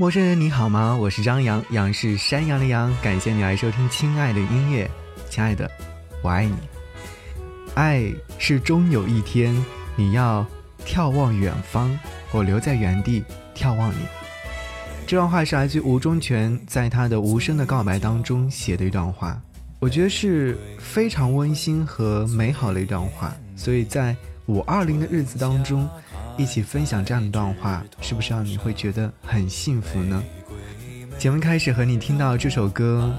陌生人你好吗？我是张扬，杨是山羊的羊。感谢你来收听《亲爱的音乐》，亲爱的，我爱你。爱是终有一天你要眺望远方，我留在原地眺望你。这段话是来自吴忠全在他的《无声的告白》当中写的一段话，我觉得是非常温馨和美好的一段话。所以在五二零的日子当中。一起分享这样一段话，是不是让你会觉得很幸福呢？节目开始和你听到这首歌，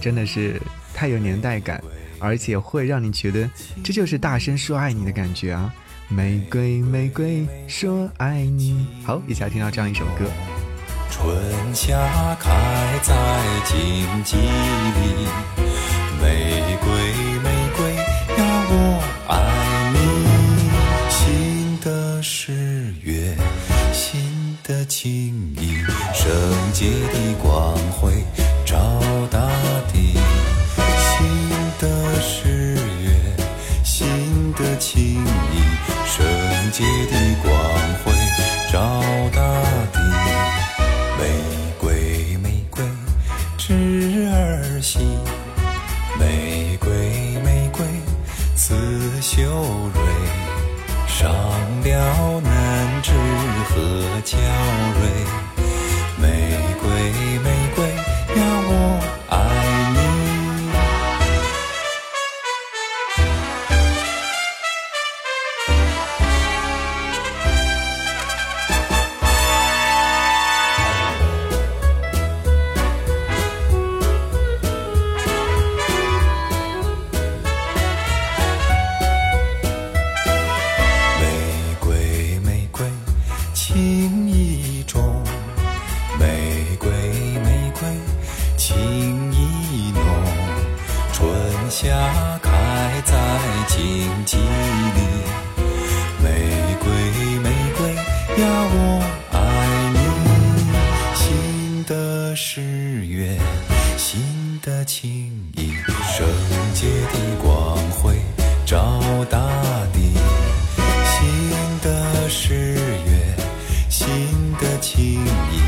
真的是太有年代感，而且会让你觉得这就是大声说爱你的感觉啊！玫瑰玫瑰说爱你，好，一起来听到这样一首歌。春夏开在荆棘里，玫瑰轻易。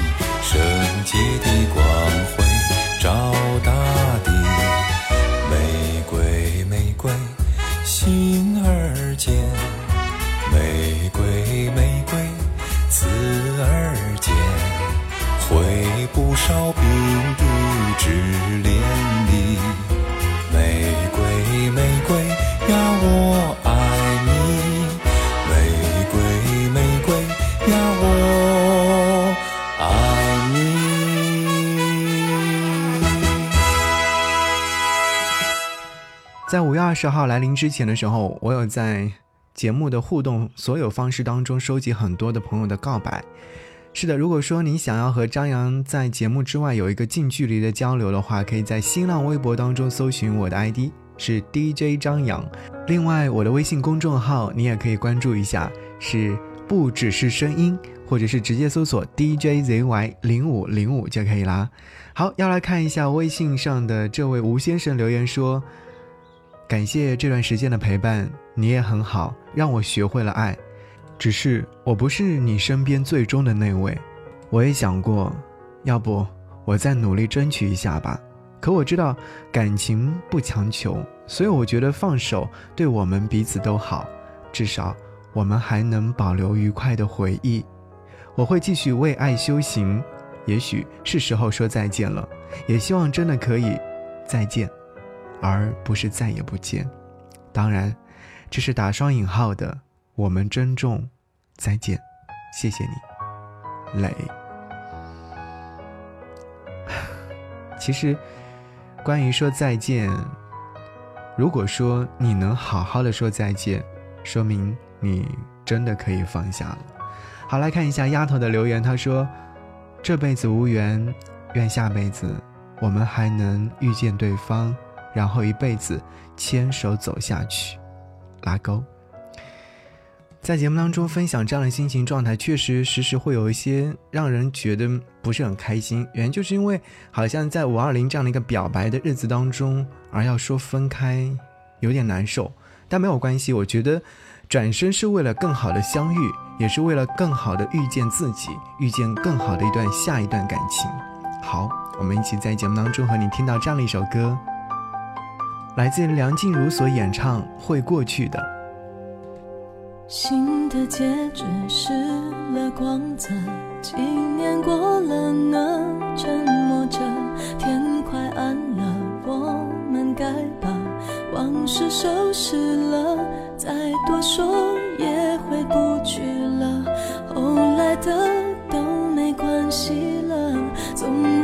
在五月二十号来临之前的时候，我有在节目的互动所有方式当中收集很多的朋友的告白。是的，如果说你想要和张扬在节目之外有一个近距离的交流的话，可以在新浪微博当中搜寻我的 ID 是 DJ 张扬。另外，我的微信公众号你也可以关注一下，是不只是声音，或者是直接搜索 DJZY 零五零五就可以啦。好，要来看一下微信上的这位吴先生留言说。感谢这段时间的陪伴，你也很好，让我学会了爱。只是我不是你身边最终的那位。我也想过，要不我再努力争取一下吧。可我知道感情不强求，所以我觉得放手对我们彼此都好。至少我们还能保留愉快的回忆。我会继续为爱修行。也许是时候说再见了，也希望真的可以再见。而不是再也不见，当然，这是打双引号的。我们珍重，再见，谢谢你，磊。其实，关于说再见，如果说你能好好的说再见，说明你真的可以放下了。好，来看一下丫头的留言，她说：“这辈子无缘，愿下辈子我们还能遇见对方。”然后一辈子牵手走下去，拉钩。在节目当中分享这样的心情状态，确实时时会有一些让人觉得不是很开心。原因就是因为好像在五二零这样的一个表白的日子当中，而要说分开，有点难受。但没有关系，我觉得转身是为了更好的相遇，也是为了更好的遇见自己，遇见更好的一段下一段感情。好，我们一起在节目当中和你听到这样的一首歌，来自梁静茹所演唱《会过去的》。新的结局失了光泽，几年过了呢，沉默着，天快暗了，我们该把往事收拾了，再多说也回不去了，后来的都没关系了，纵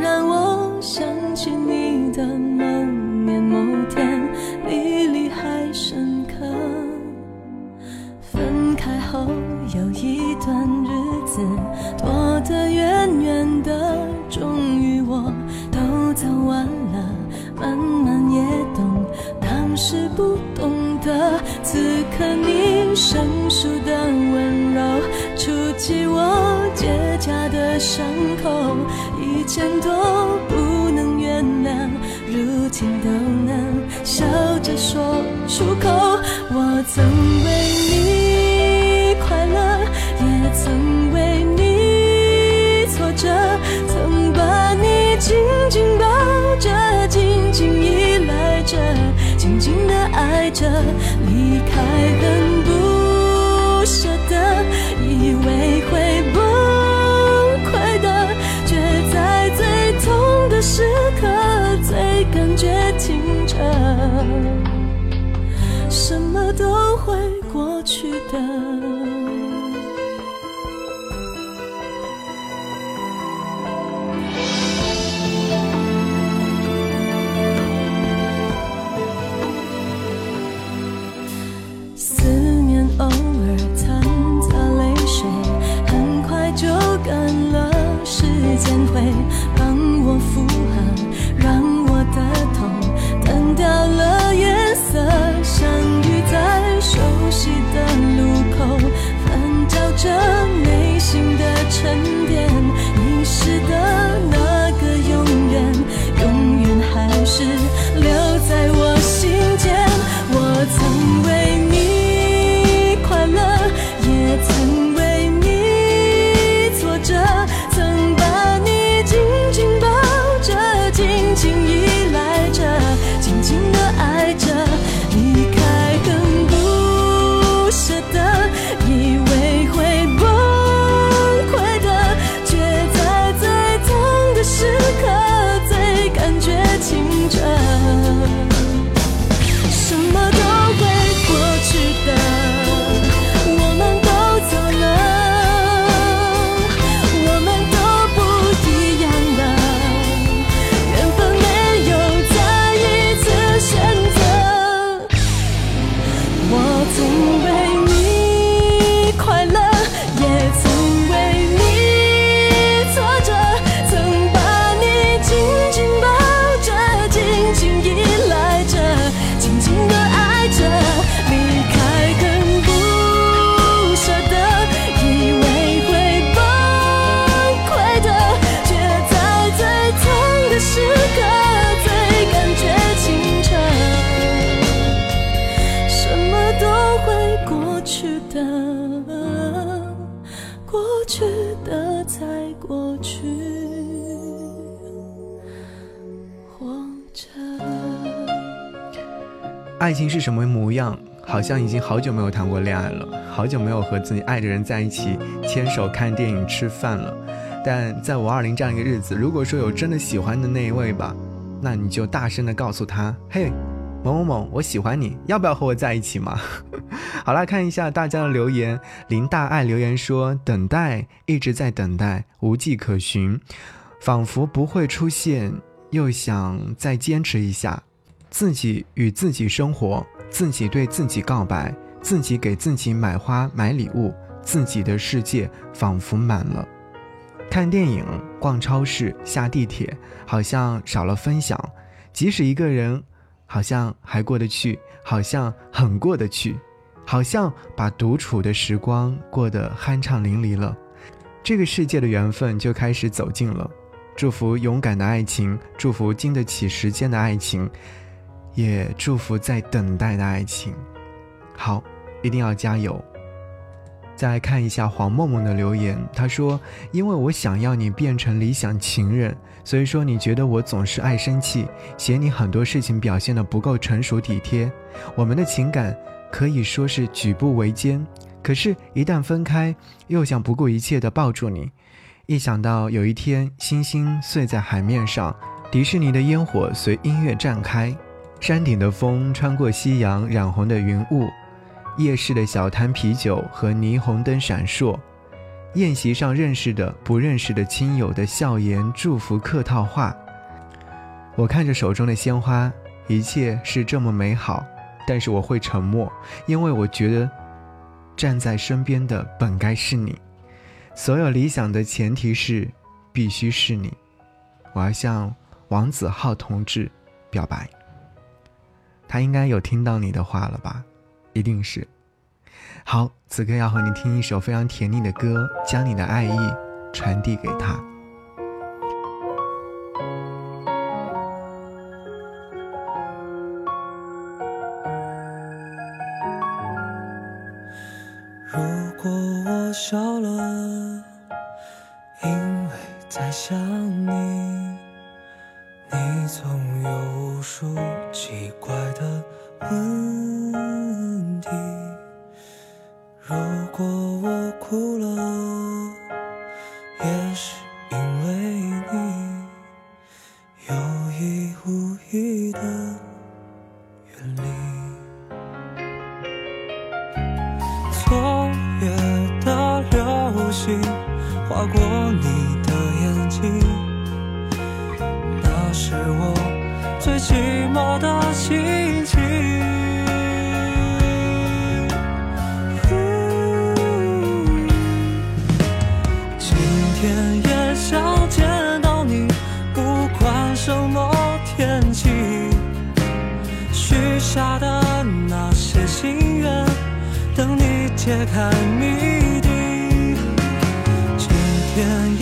离开很不舍得，以为会崩溃的，却在最痛的时刻，最感觉停着。什么都会过去的。过去的在过去，活着。爱情是什么模样？好像已经好久没有谈过恋爱了，好久没有和自己爱的人在一起牵手看电影、吃饭了。但在五二零这样一个日子，如果说有真的喜欢的那一位吧，那你就大声的告诉他：“嘿，某某某，我喜欢你，要不要和我在一起嘛？” 好啦，看一下大家的留言。林大爱留言说：“等待，一直在等待，无迹可寻，仿佛不会出现，又想再坚持一下。”自己与自己生活，自己对自己告白，自己给自己买花买礼物，自己的世界仿佛满了。看电影、逛超市、下地铁，好像少了分享。即使一个人，好像还过得去，好像很过得去，好像把独处的时光过得酣畅淋漓了。这个世界的缘分就开始走近了。祝福勇敢的爱情，祝福经得起时间的爱情。也祝福在等待的爱情，好，一定要加油。再看一下黄梦梦的留言，她说：“因为我想要你变成理想情人，所以说你觉得我总是爱生气，嫌你很多事情表现的不够成熟体贴。我们的情感可以说是举步维艰，可是，一旦分开，又想不顾一切的抱住你。一想到有一天星星碎在海面上，迪士尼的烟火随音乐绽开，山顶的风穿过夕阳染红的云雾。”夜市的小摊啤酒和霓虹灯闪烁，宴席上认识的、不认识的亲友的笑颜、祝福、客套话。我看着手中的鲜花，一切是这么美好，但是我会沉默，因为我觉得站在身边的本该是你。所有理想的前提是，必须是你。我要向王子浩同志表白。他应该有听到你的话了吧？一定是。好，此刻要和你听一首非常甜腻的歌，将你的爱意传递给他。如果我笑了，因为在想你，你总有无数奇怪的问。最寂寞的心情。今天也想见到你，不管什么天气。许下的那些心愿，等你揭开谜底。今天。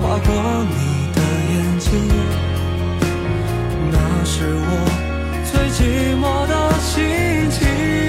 划过你的眼睛，那是我最寂寞的心情。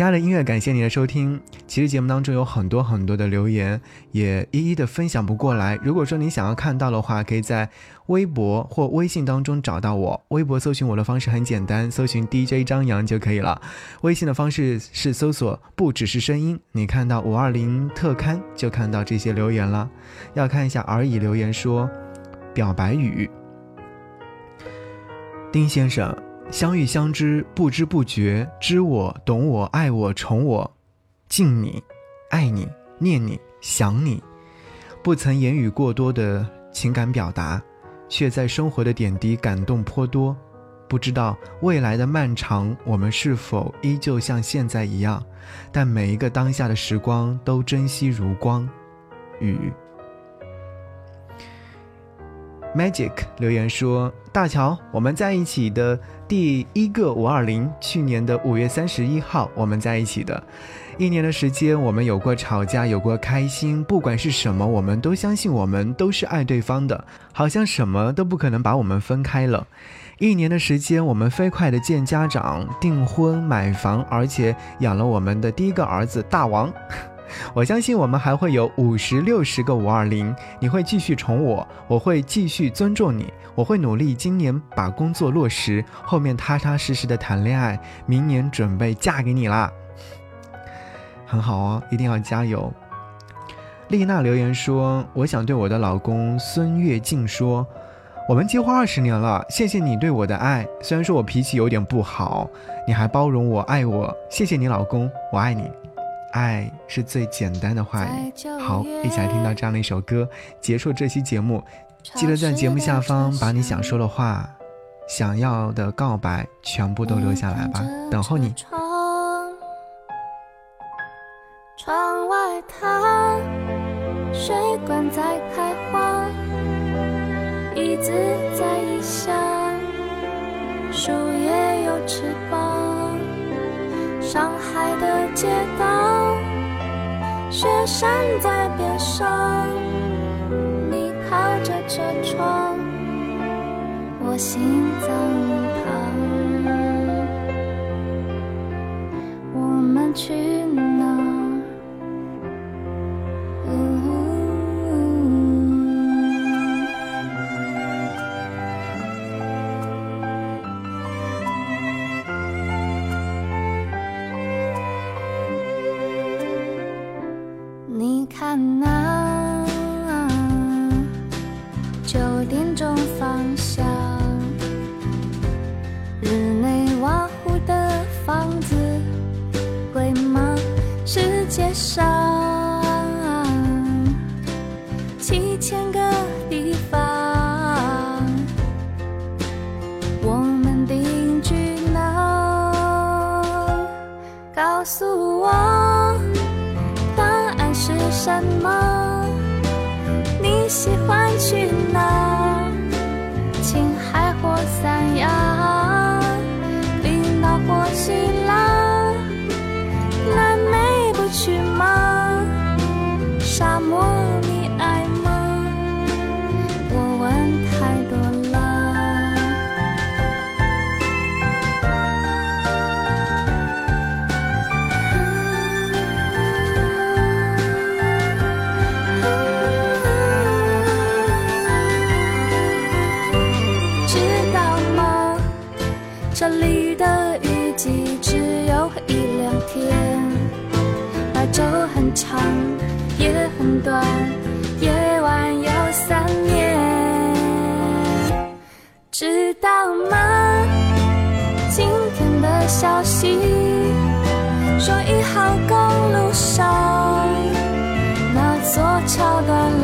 亲爱的音乐，感谢你的收听。其实节目当中有很多很多的留言，也一一的分享不过来。如果说你想要看到的话，可以在微博或微信当中找到我。微博搜寻我的方式很简单，搜寻 DJ 张扬就可以了。微信的方式是搜索不只是声音，你看到五二零特刊就看到这些留言了。要看一下而已留言说表白语，丁先生。相遇相知，不知不觉，知我懂我爱我宠我，敬你，爱你，念你，想你，不曾言语过多的情感表达，却在生活的点滴感动颇多。不知道未来的漫长，我们是否依旧像现在一样？但每一个当下的时光都珍惜如光。雨。Magic 留言说：“大乔，我们在一起的第一个五二零，去年的五月三十一号，我们在一起的，一年的时间，我们有过吵架，有过开心，不管是什么，我们都相信我们都是爱对方的，好像什么都不可能把我们分开了。一年的时间，我们飞快的见家长，订婚买房，而且养了我们的第一个儿子大王。”我相信我们还会有五十六十个五二零，你会继续宠我，我会继续尊重你，我会努力今年把工作落实，后面踏踏实实的谈恋爱，明年准备嫁给你啦。很好哦，一定要加油。丽娜留言说：“我想对我的老公孙跃进说，我们结婚二十年了，谢谢你对我的爱。虽然说我脾气有点不好，你还包容我、爱我，谢谢你，老公，我爱你。”爱是最简单的话语。好，一起来听到这样的一首歌，结束这期节目。记得在节目下方把你想说的话、想要的告白全部都留下来吧，等候你。窗外它，水管在开花，椅子在异乡，树叶有翅膀，上海的街道。雪山在边上，你靠着车窗，我心脏旁，我们去。告诉我答案是什么？你喜欢去哪？说一号公路上那座桥断，